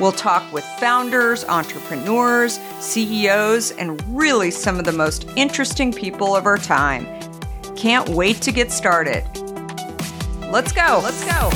We'll talk with founders, entrepreneurs, CEOs, and really some of the most interesting people of our time. Can't wait to get started. Let's go. Let's go.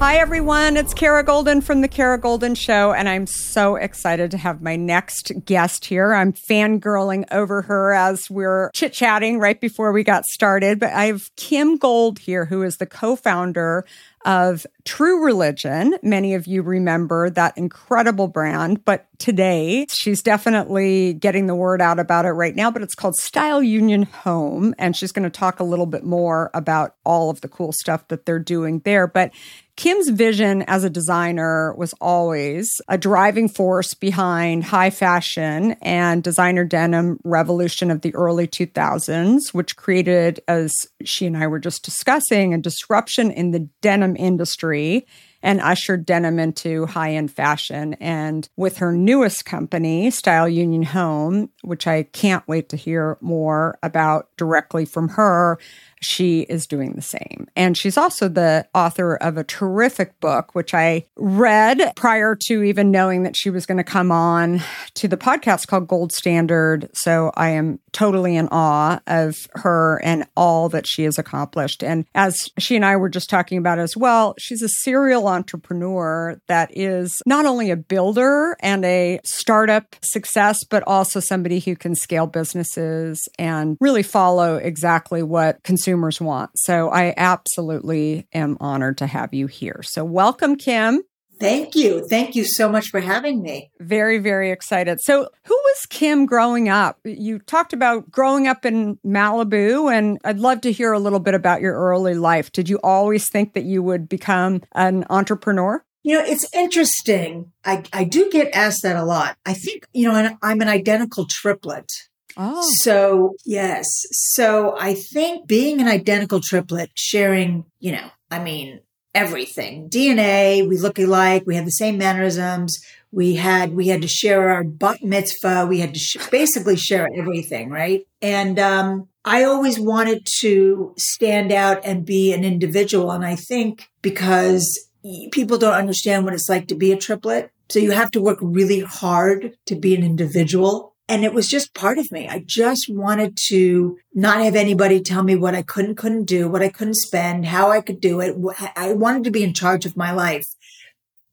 Hi, everyone. It's Kara Goldin from The Kara Goldin Show, and I'm so excited to have my next guest here. I'm fangirling over her as we're chit chatting right before we got started. But I have Kym Gold here, who is the co founder of True Religion. Many of you remember that incredible brand, but today she's definitely getting the word out about it right now. But it's called Style Union Home, and she's going to talk a little bit more about all of the cool stuff that they're doing there. But Kym's vision as a designer was always a driving force behind high fashion and designer denim revolution of the early 2000s, which created, as she and I were just discussing, a disruption in the denim industry and ushered denim into high end fashion. And with her newest company, Style Union Home, which I can't wait to hear more about directly from her, she is doing the same. And she's also the author of a terrific book, which I read prior to even knowing that she was going to come on to the podcast called Gold Standard. So I am totally in awe of her and all that she has accomplished. And as she and I were just talking about as well, she's a serial entrepreneur that is not only a builder and a startup success, but also somebody who can scale businesses and really follow exactly what consumers want. So I absolutely am honored to have you here. So welcome, Kym. Thank you. Thank you so much for having me. Very, very excited. So, who was Kym growing up? You talked about growing up in Malibu, and I'd love to hear a little bit about your early life. Did you always think that you would become an entrepreneur? You know, it's interesting. I, I do get asked that a lot. I think, you know, I'm an identical triplet. Oh. So, yes. So, I think being an identical triplet, sharing, you know, I mean, everything. DNA, we look alike, we have the same mannerisms. We had we had to share our bat mitzvah. We had to sh- basically share everything, right? And um, I always wanted to stand out and be an individual. And I think because people don't understand what it's like to be a triplet, so you have to work really hard to be an individual. And it was just part of me. I just wanted to not have anybody tell me what I couldn't, couldn't do, what I couldn't spend, how I could do it. I wanted to be in charge of my life.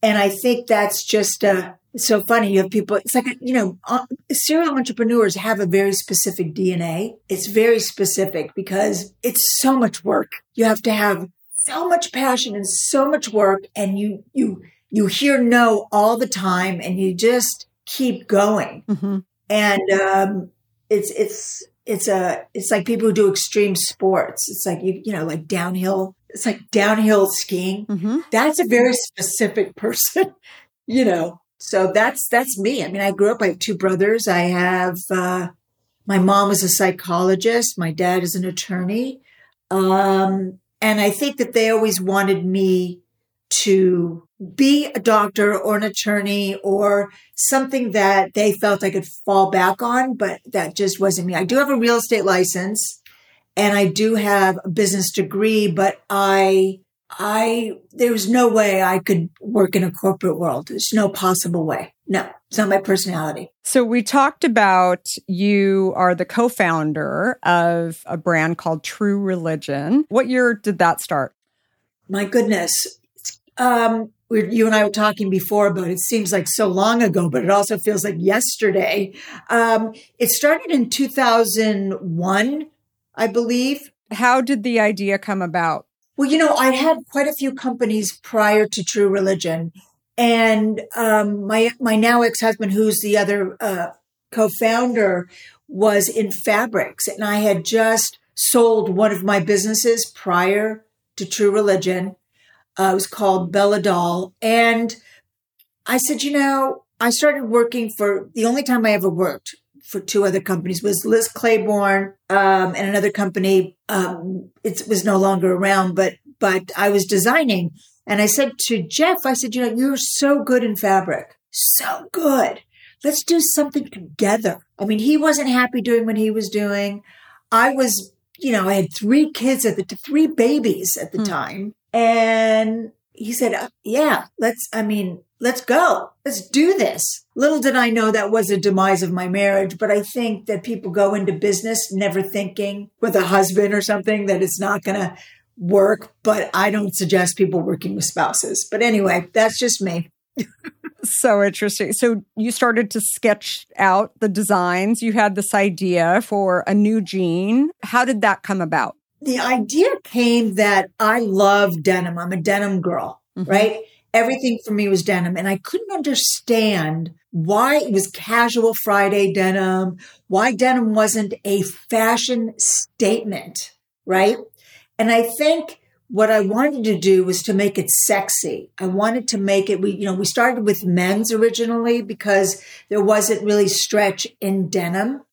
And I think that's just, uh, so funny. You have people, it's like, you know, uh, serial entrepreneurs have a very specific DNA. It's very specific because it's so much work. You have to have so much passion and so much work and you, you, you hear no all the time and you just keep going. Mm-hmm and um, it's it's it's a it's like people who do extreme sports. It's like you you know like downhill. It's like downhill skiing. Mm-hmm. That's a very specific person, you know. So that's that's me. I mean, I grew up. I have two brothers. I have uh, my mom was a psychologist. My dad is an attorney, um, and I think that they always wanted me to be a doctor or an attorney or something that they felt I could fall back on, but that just wasn't me. I do have a real estate license and I do have a business degree, but I, I, there was no way I could work in a corporate world. There's no possible way. No, it's not my personality. So we talked about you are the co-founder of a brand called True Religion. What year did that start? My goodness. Um, you and I were talking before about it seems like so long ago, but it also feels like yesterday. Um, it started in 2001, I believe. How did the idea come about? Well, you know, I had quite a few companies prior to True Religion, and um, my my now ex husband, who's the other uh, co-founder, was in fabrics, and I had just sold one of my businesses prior to True Religion uh, it was called Bella Dahl. And I said, you know, I started working for the only time I ever worked for two other companies was Liz Claiborne um, and another company. Um, it was no longer around, but but I was designing, and I said to Jeff, I said, you know, you're so good in fabric, so good. Let's do something together. I mean, he wasn't happy doing what he was doing. I was, you know, I had three kids at the three babies at the hmm. time, and he said, uh, "Yeah, let's. I mean, let's go. Let's do this." Little did I know that was a demise of my marriage, but I think that people go into business never thinking with a husband or something that it's not going to work. But I don't suggest people working with spouses. But anyway, that's just me. so interesting. So you started to sketch out the designs. You had this idea for a new jean. How did that come about? The idea came that I love denim. I'm a denim girl, mm-hmm. right? Everything for me was denim. And I couldn't understand why it was casual Friday denim, why denim wasn't a fashion statement, right? And I think what I wanted to do was to make it sexy. I wanted to make it, we, you know, we started with men's originally because there wasn't really stretch in denim.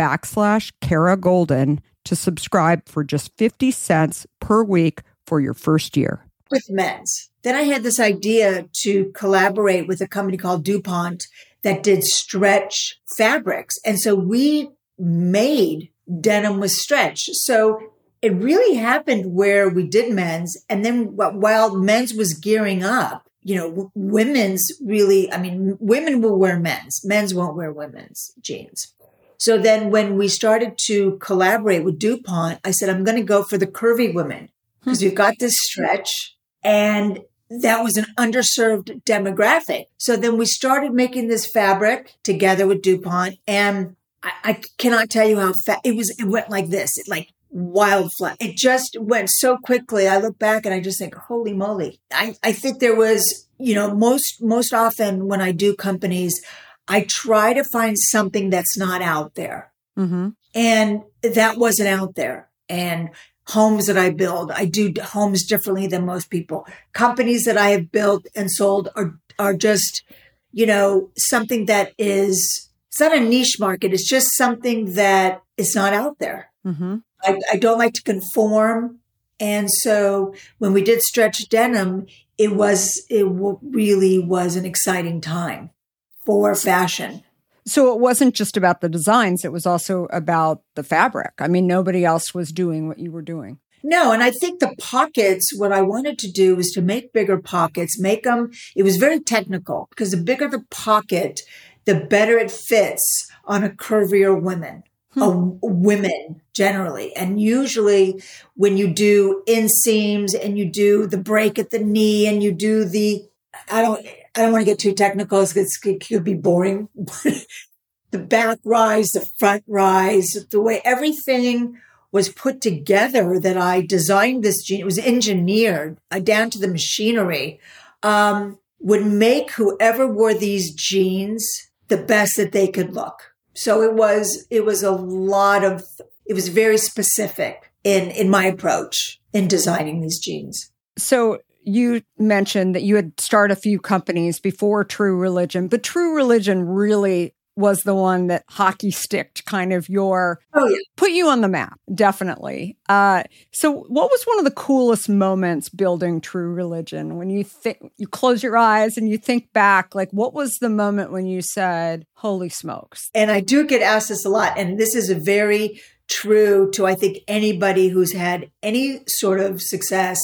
backslash Kara Goldin to subscribe for just 50 cents per week for your first year. With men's. Then I had this idea to collaborate with a company called DuPont that did stretch fabrics. And so we made denim with stretch. So it really happened where we did men's and then while men's was gearing up, you know, women's really, I mean, women will wear men's, men's won't wear women's jeans. So then when we started to collaborate with DuPont, I said, I'm going to go for the curvy women hmm. because we've got this stretch and that was an underserved demographic. So then we started making this fabric together with DuPont and I, I cannot tell you how fast it was. It went like this, it like wildfire. It just went so quickly. I look back and I just think, holy moly. I, I think there was, you know, most, most often when I do companies, I try to find something that's not out there. Mm-hmm. And that wasn't out there. And homes that I build, I do homes differently than most people. Companies that I have built and sold are, are just, you know, something that is, it's not a niche market. It's just something that is not out there. Mm-hmm. I, I don't like to conform. And so when we did stretch denim, it was, it really was an exciting time for fashion. So it wasn't just about the designs, it was also about the fabric. I mean, nobody else was doing what you were doing. No, and I think the pockets, what I wanted to do was to make bigger pockets, make them, it was very technical because the bigger the pocket, the better it fits on a curvier woman. Hmm. women generally. And usually when you do inseams and you do the break at the knee and you do the, I don't, I don't want to get too technical because it could be boring. the back rise, the front rise, the way everything was put together that I designed this jean, it was engineered uh, down to the machinery, um, would make whoever wore these jeans the best that they could look. So it was, it was a lot of, it was very specific in, in my approach in designing these jeans. So you mentioned that you had started a few companies before True Religion, but True Religion really was the one that hockey sticked kind of your oh, yeah. put you on the map definitely. Uh, so what was one of the coolest moments building true religion? When you think you close your eyes and you think back like what was the moment when you said holy smokes. And i do get asked this a lot and this is a very true to i think anybody who's had any sort of success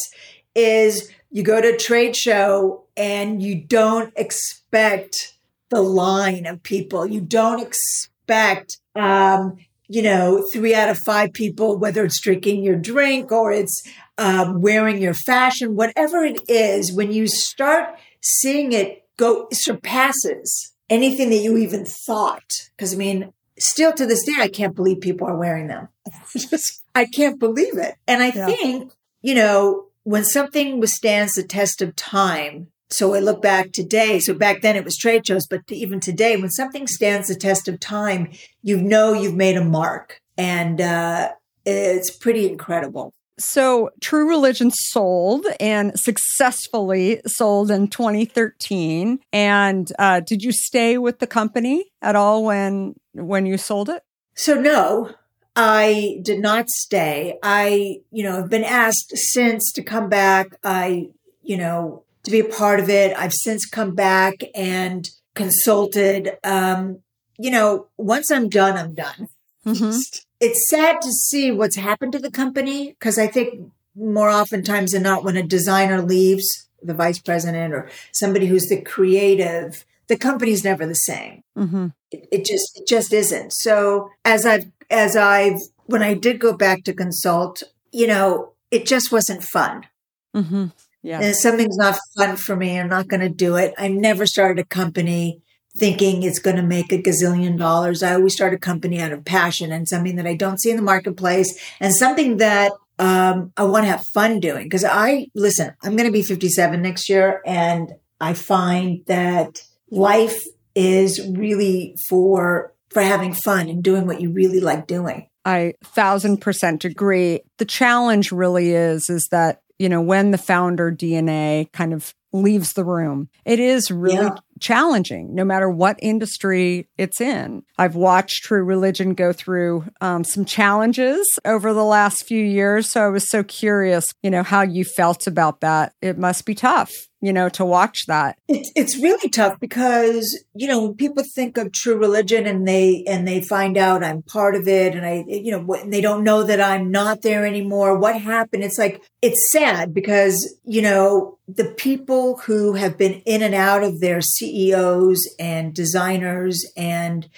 is you go to a trade show and you don't expect the line of people. You don't expect, um, you know, three out of five people, whether it's drinking your drink or it's um, wearing your fashion, whatever it is, when you start seeing it go, surpasses anything that you even thought. Because I mean, still to this day, I can't believe people are wearing them. I can't believe it. And I yeah. think, you know, when something withstands the test of time, so I look back today. So back then it was trade shows, but even today, when something stands the test of time, you know you've made a mark, and uh, it's pretty incredible. So, True Religion sold and successfully sold in 2013. And uh, did you stay with the company at all when when you sold it? So no, I did not stay. I, you know, have been asked since to come back. I, you know, to be a part of it. I've since come back and consulted. Um, you know, once I'm done, I'm done. Mm-hmm it's sad to see what's happened to the company because I think more oftentimes than not, when a designer leaves, the vice president or somebody who's the creative, the company's never the same. Mm-hmm. It, it, just it just isn't. So as I've as I've when I did go back to consult, you know, it just wasn't fun. Mm-hmm. Yeah, and something's not fun for me. I'm not going to do it. I never started a company thinking it's going to make a gazillion dollars. I always start a company out of passion and something that I don't see in the marketplace and something that um, I want to have fun doing. Because I, listen, I'm going to be 57 next year and I find that life is really for for having fun and doing what you really like doing. I thousand percent agree. The challenge really is is that you know when the founder DNA kind of leaves the room. It is really yeah. challenging, no matter what industry it's in. I've watched True Religion go through um, some challenges over the last few years. So I was so curious, you know, how you felt about that. It must be tough you know, to watch that. It's it's really tough because, you know, when people think of true religion and they, and they find out I'm part of it and I, you know, and they don't know that I'm not there anymore. What happened? It's like, it's sad because, you know, the people who have been in and out of their CEOs and designers and,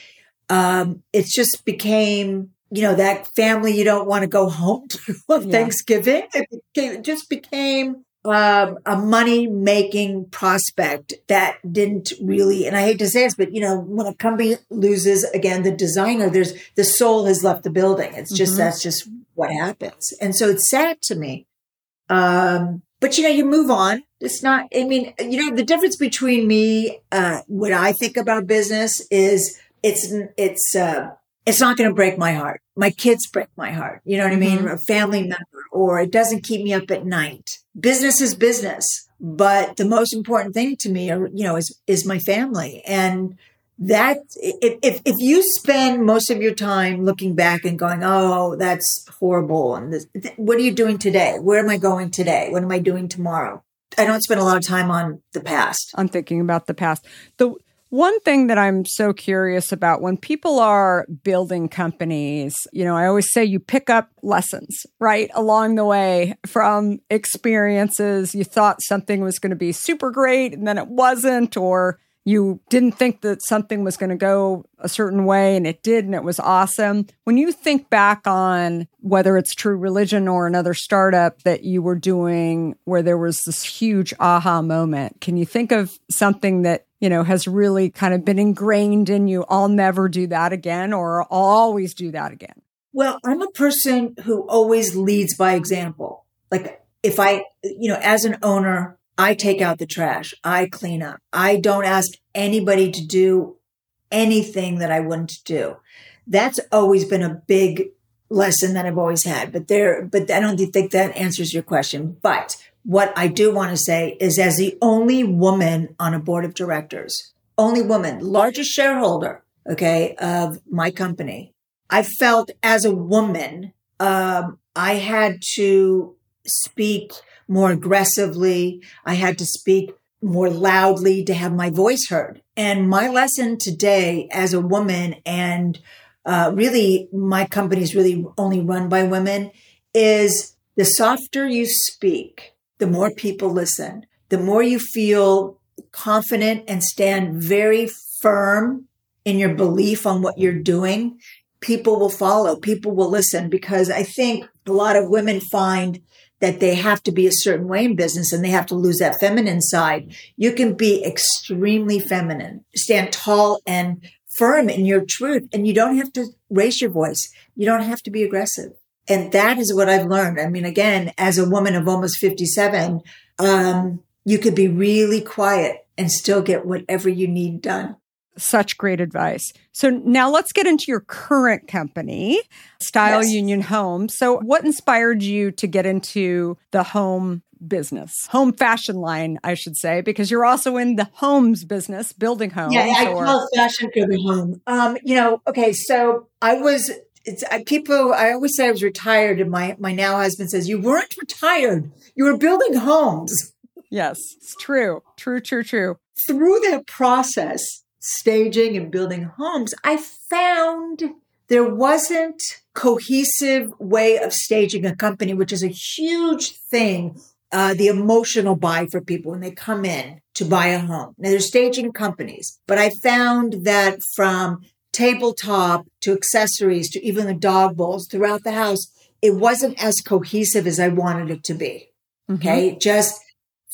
um, it's just became, you know, that family you don't want to go home to on yeah. Thanksgiving. It, became, it just became um, a money making prospect that didn't really, and I hate to say this, but you know, when a company loses again the designer, there's the soul has left the building. It's just mm-hmm. that's just what happens, and so it's sad to me. Um, but you know, you move on. It's not. I mean, you know, the difference between me, uh, what I think about business is it's it's uh, it's not going to break my heart. My kids break my heart. You know what mm-hmm. I mean? Mm-hmm. A family member, or it doesn't keep me up at night. Business is business, but the most important thing to me, are, you know, is is my family. And that if, if if you spend most of your time looking back and going, "Oh, that's horrible," and this, what are you doing today? Where am I going today? What am I doing tomorrow? I don't spend a lot of time on the past. I'm thinking about the past. The one thing that I'm so curious about when people are building companies, you know, I always say you pick up lessons, right, along the way from experiences. You thought something was going to be super great and then it wasn't, or you didn't think that something was going to go a certain way and it did and it was awesome. When you think back on whether it's true religion or another startup that you were doing where there was this huge aha moment, can you think of something that, you know, has really kind of been ingrained in you? I'll never do that again or I'll always do that again. Well, I'm a person who always leads by example. Like if I, you know, as an owner, I take out the trash. I clean up. I don't ask anybody to do anything that I wouldn't do. That's always been a big lesson that I've always had. But there, but I don't think that answers your question. But what I do want to say is as the only woman on a board of directors, only woman, largest shareholder, okay, of my company, I felt as a woman, um, I had to speak more aggressively. I had to speak more loudly to have my voice heard. And my lesson today as a woman and uh, really my company is really only run by women is the softer you speak, the more people listen, the more you feel confident and stand very firm in your belief on what you're doing. People will follow, people will listen because I think a lot of women find that they have to be a certain way in business and they have to lose that feminine side. You can be extremely feminine, stand tall and firm in your truth, and you don't have to raise your voice. You don't have to be aggressive. And that is what I've learned. I mean, again, as a woman of almost 57, um, you could be really quiet and still get whatever you need done. Such great advice. So now let's get into your current company, Style yes. Union Home. So what inspired you to get into the home business, home fashion line, I should say, because you're also in the homes business, building homes. Yeah, I or... call fashion for the home. Um, you know, okay, so I was. It's I, people. I always say I was retired, and my my now husband says you weren't retired. You were building homes. Yes, it's true. True, true, true. Through that process, staging and building homes, I found there wasn't cohesive way of staging a company, which is a huge thing. Uh, the emotional buy for people when they come in to buy a home. Now they're staging companies, but I found that from tabletop to accessories to even the dog bowls throughout the house, it wasn't as cohesive as I wanted it to be. Mm-hmm. Okay. Just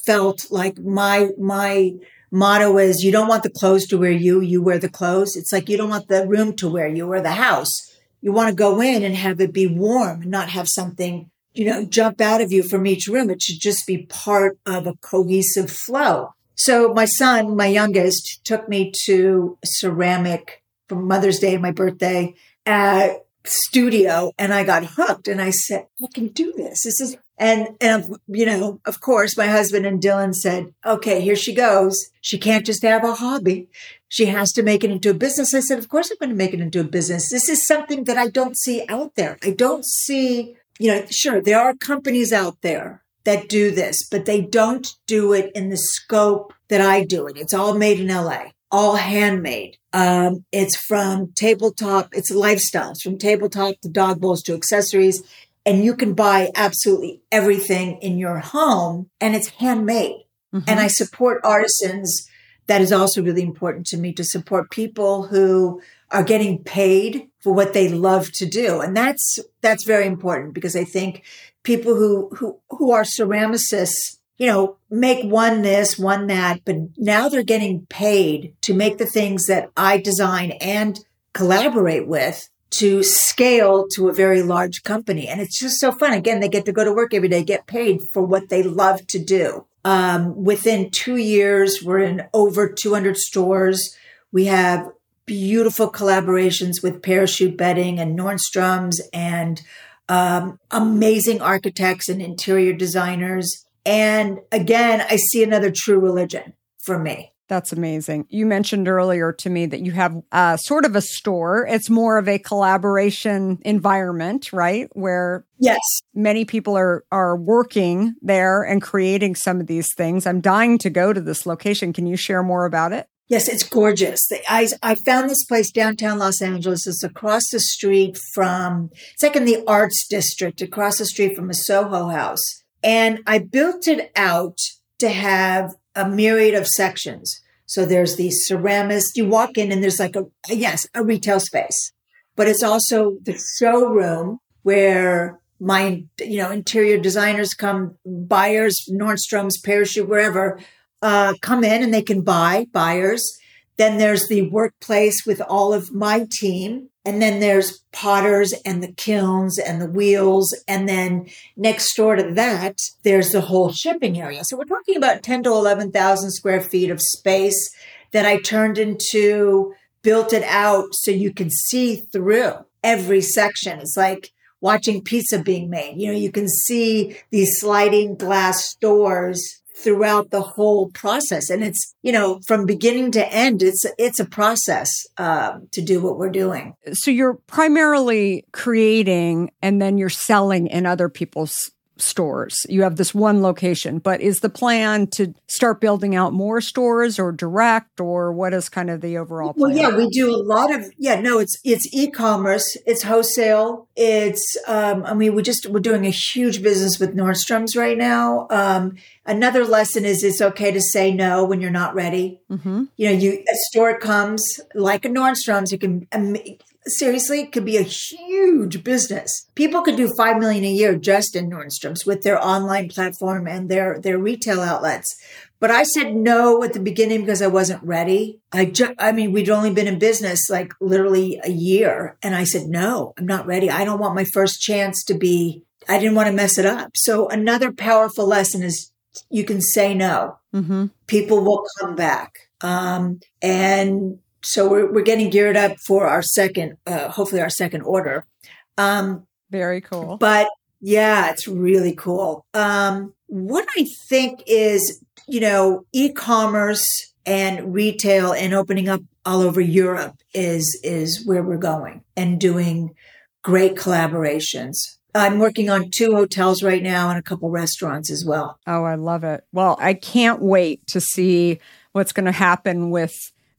felt like my, my motto is you don't want the clothes to wear you, you wear the clothes. It's like you don't want the room to wear you or the house. You want to go in and have it be warm and not have something, you know, jump out of you from each room. It should just be part of a cohesive flow. So my son, my youngest, took me to ceramic for Mother's Day, and my birthday, uh, studio and I got hooked and I said, I can do this. This is, and, and, you know, of course, my husband and Dylan said, okay, here she goes. She can't just have a hobby. She has to make it into a business. I said, of course I'm going to make it into a business. This is something that I don't see out there. I don't see, you know, sure, there are companies out there that do this, but they don't do it in the scope that I do it. It's all made in LA all handmade. Um, it's from tabletop, it's lifestyles from tabletop to dog bowls to accessories. And you can buy absolutely everything in your home and it's handmade. Mm-hmm. And I support artisans. That is also really important to me to support people who are getting paid for what they love to do. And that's, that's very important because I think people who, who, who are ceramicists you know, make one this, one that, but now they're getting paid to make the things that I design and collaborate with to scale to a very large company. And it's just so fun. Again, they get to go to work every day, get paid for what they love to do. Um, within two years, we're in over 200 stores. We have beautiful collaborations with Parachute Bedding and Nordstrom's and um, amazing architects and interior designers and again, I see another true religion for me. That's amazing. You mentioned earlier to me that you have uh, sort of a store. It's more of a collaboration environment, right? Where yes, many people are are working there and creating some of these things. I'm dying to go to this location. Can you share more about it? Yes, it's gorgeous. I, I found this place downtown Los Angeles. It's across the street from, it's like in the arts district, across the street from a Soho house. And I built it out to have a myriad of sections. So there's the ceramist. You walk in and there's like a, yes, a retail space, but it's also the showroom where my, you know, interior designers come, buyers, Nordstrom's, Parachute, wherever, uh, come in and they can buy buyers. Then there's the workplace with all of my team. And then there's potters and the kilns and the wheels. And then next door to that, there's the whole shipping area. So we're talking about 10 to 11,000 square feet of space that I turned into, built it out so you can see through every section. It's like watching pizza being made. You know, you can see these sliding glass doors throughout the whole process. And it's, you know, from beginning to end, it's, it's a process um, to do what we're doing. So you're primarily creating and then you're selling in other people's stores. You have this one location, but is the plan to start building out more stores or direct or what is kind of the overall plan? Well, yeah, we do a lot of yeah, no, it's it's e-commerce, it's wholesale, it's um I mean we just we're doing a huge business with Nordstrom's right now. Um another lesson is it's okay to say no when you're not ready. Mm-hmm. You know, you a store comes like a Nordstrom's, you can um, seriously it could be a huge business. People could do 5 million a year just in Nordstrom's with their online platform and their their retail outlets. But I said no at the beginning because I wasn't ready. I just, I mean, we'd only been in business like literally a year. And I said, no, I'm not ready. I don't want my first chance to be, I didn't want to mess it up. So another powerful lesson is you can say no. Mm-hmm. People will come back. Um, and so we're, we're getting geared up for our second, uh, hopefully our second order. Um, Very cool. but yeah, it's really cool. Um, what I think is, you know, e-commerce and retail and opening up all over Europe is, is where we're going and doing great collaborations. I'm working on two hotels right now and a couple restaurants as well. Oh, I love it. Well, I can't wait to see what's going to happen with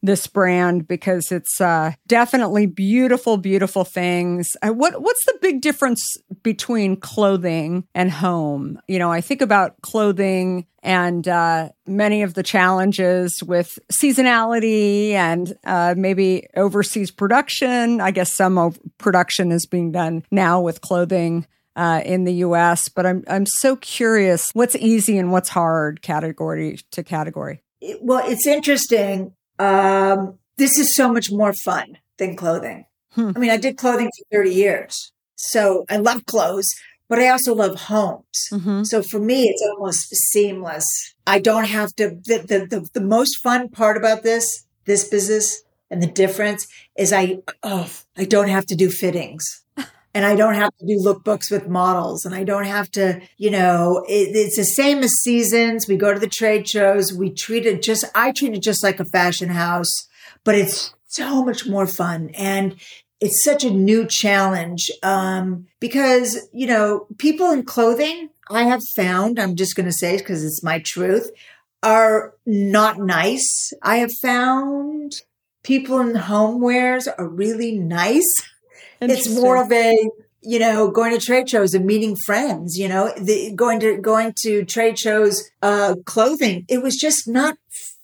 this brand because it's uh, definitely beautiful, beautiful things. Uh, what what's the big difference between clothing and home? You know, I think about clothing and uh, many of the challenges with seasonality and uh, maybe overseas production. I guess some of production is being done now with clothing. Uh, in the U.S., but I'm I'm so curious what's easy and what's hard category to category. Well, it's interesting. Um, this is so much more fun than clothing. Hmm. I mean, I did clothing for 30 years. So I love clothes, but I also love homes. Mm-hmm. So for me, it's almost seamless. I don't have to, the, the, the, the most fun part about this, this business and the difference is I, oh, I don't have to do fittings. And I don't have to do lookbooks with models and I don't have to, you know, it, it's the same as seasons. We go to the trade shows. We treat it just, I treat it just like a fashion house, but it's so much more fun. And it's such a new challenge um, because you know people in clothing i have found i'm just going to say because it's my truth are not nice i have found people in homewares are really nice it's more of a you know going to trade shows and meeting friends you know the, going to going to trade shows uh clothing. It was just not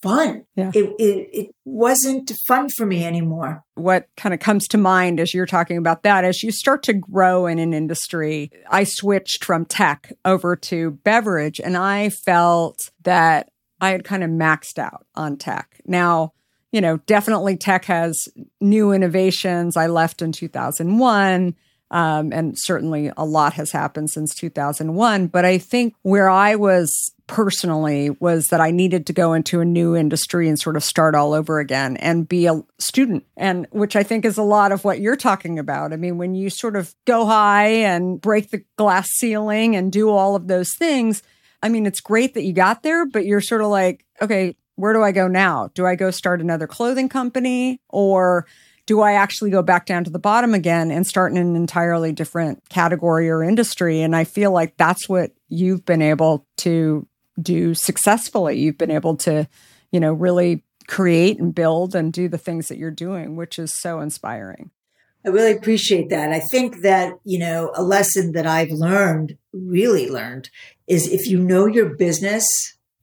fun. Yeah. it, it it wasn't fun for me anymore. What kind of comes to mind as you're talking about that as you start to grow in an industry i switched from tech over to beverage and i felt that i had kind of maxed out on tech. Now you know definitely tech has new innovations. I left in 2001 um, and certainly a lot has happened since 2001 but i think where i was personally was that i needed to go into a new industry and sort of start all over again and be a student and which i think is a lot of what you're talking about. I mean when you sort of go high and break the glass ceiling and do all of those things i mean it's great that you got there but you're sort of like okay where do i go now do i go start another clothing company or do I actually go back down to the bottom again and start in an entirely different category or industry? And I feel like that's what you've been able to do successfully. You've been able to, you know, really create and build and do the things that you're doing, which is so inspiring. I really appreciate that. I think that, you know, a lesson that I've learned, really learned, is if you know your business,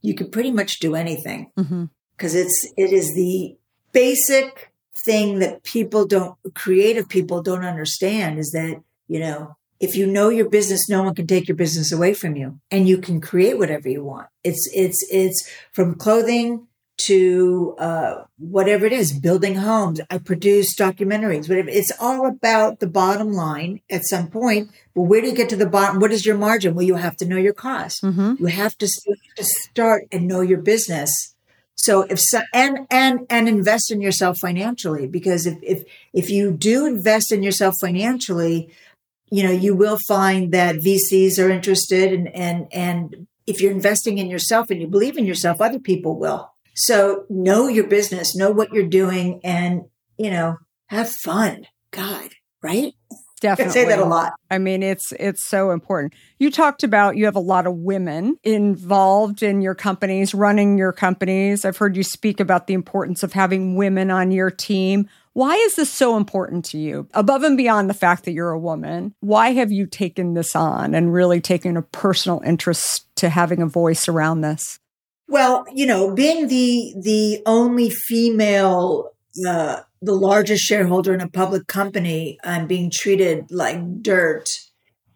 you can pretty much do anything Mm-hmm. because it's, it is the basic thing that people don't, creative people don't understand is that, you know, if you know your business, no one can take your business away from you and you can create whatever you want. It's, it's, it's from clothing to uh, whatever it is, building homes. I produce documentaries, whatever. It's all about the bottom line at some point. But where do you get to the bottom? What is your margin? Well, you have to know your cost. Mm-hmm. You have to, you have to start and know your business. So if so, and and and invest in yourself financially because if if if you do invest in yourself financially, you know you will find that VCs are interested and and and if you're investing in yourself and you believe in yourself, other people will. So know your business, know what you're doing, and you know have fun. God, right? I Definitely. say that a lot. I mean, it's it's so important. You talked about you have a lot of women involved in your companies, running your companies. I've heard you speak about the importance of having women on your team. Why is this so important to you? Above and beyond the fact that you're a woman, why have you taken this on and really taken a personal interest to having a voice around this? Well, you know, being the the only female, uh, the largest shareholder in a public company, and being treated like dirt,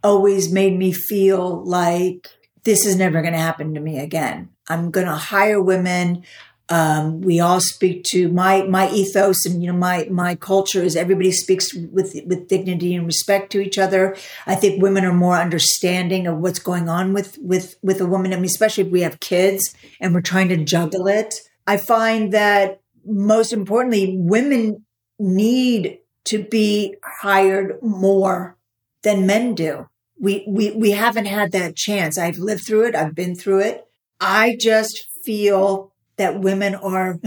always made me feel like this is never going to happen to me again. I'm going to hire women. Um, we all speak to my my ethos and you know my my culture is everybody speaks with with dignity and respect to each other. I think women are more understanding of what's going on with with with a woman. I mean, especially if we have kids and we're trying to juggle it. I find that most importantly, women need to be hired more than men do. We, we, we haven't had that chance. I've lived through it. I've been through it. I just feel that women are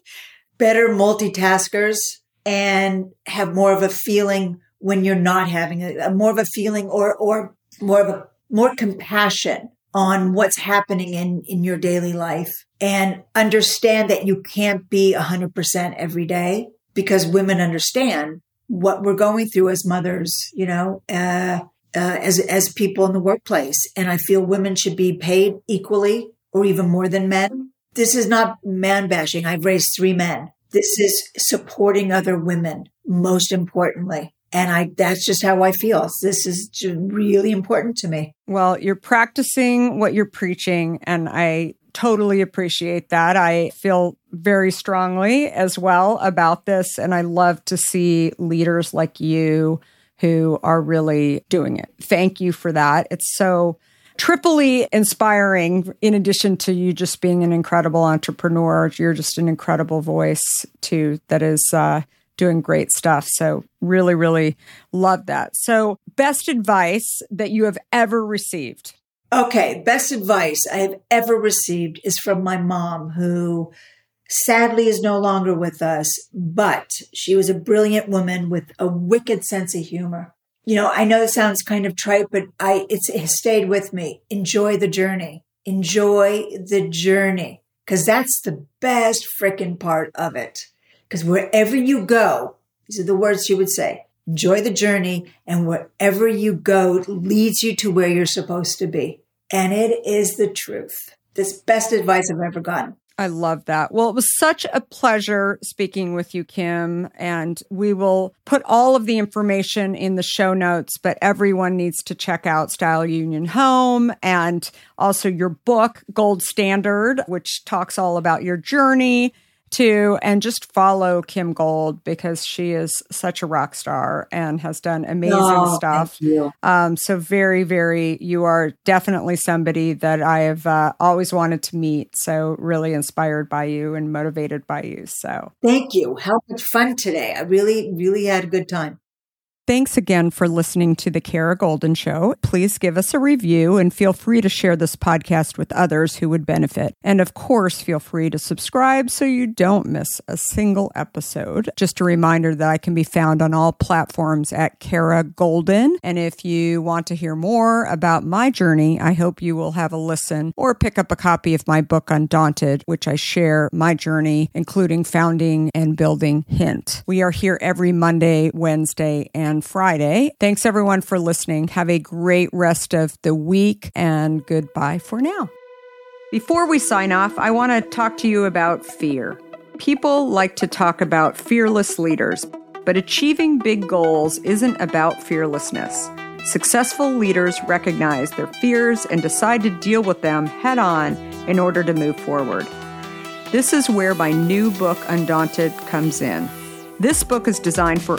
better multitaskers and have more of a feeling when you're not having a, a more of a feeling or, or more of a more compassion on what's happening in, in your daily life and understand that you can't be 100% every day because women understand what we're going through as mothers, you know, uh, uh, as, as people in the workplace. And I feel women should be paid equally or even more than men. This is not man bashing. I've raised three men. This is supporting other women, most importantly. And I, that's just how I feel. This is really important to me. Well, you're practicing what you're preaching, and I totally appreciate that. I feel very strongly as well about this, and I love to see leaders like you who are really doing it. Thank you for that. It's so triply inspiring in addition to you just being an incredible entrepreneur you're just an incredible voice too that is uh, doing great stuff. So, really, really love that. So, best advice that you have ever received? Okay, best advice I have ever received is from my mom, who sadly is no longer with us, but she was a brilliant woman with a wicked sense of humor. You know, I know it sounds kind of trite, but I it's it stayed with me. Enjoy the journey. Enjoy the journey because that's the best freaking part of it. Because wherever you go, these are the words she would say, enjoy the journey and wherever you go leads you to where you're supposed to be. And it is the truth. This best advice I've ever gotten. I love that. Well, it was such a pleasure speaking with you, Kym. And we will put all of the information in the show notes, but everyone needs to check out Style Union Home and also your book, Gold Standard, which talks all about your journey to and just follow Kym Gold because she is such a rock star and has done amazing oh, stuff. Um, so very, very, you are definitely somebody that I have uh, always wanted to meet. So really inspired by you and motivated by you. So thank you. How much fun today! I really, really had a good time. Thanks again for listening to The Kara Goldin Show. Please give us a review and feel free to share this podcast with others who would benefit. And of course, feel free to subscribe so you don't miss a single episode. Just a reminder that I can be found on all platforms at Kara Goldin. And if you want to hear more about my journey, I hope you will have a listen or pick up a copy of my book, Undaunted, which I share my journey, including founding and building Hint. We are here every Monday, Wednesday, and on Friday. Thanks everyone for listening. Have a great rest of the week and goodbye for now. Before we sign off, I want to talk to you about fear. People like to talk about fearless leaders, but achieving big goals isn't about fearlessness. Successful leaders recognize their fears and decide to deal with them head on in order to move forward. This is where my new book, Undaunted, comes in. This book is designed for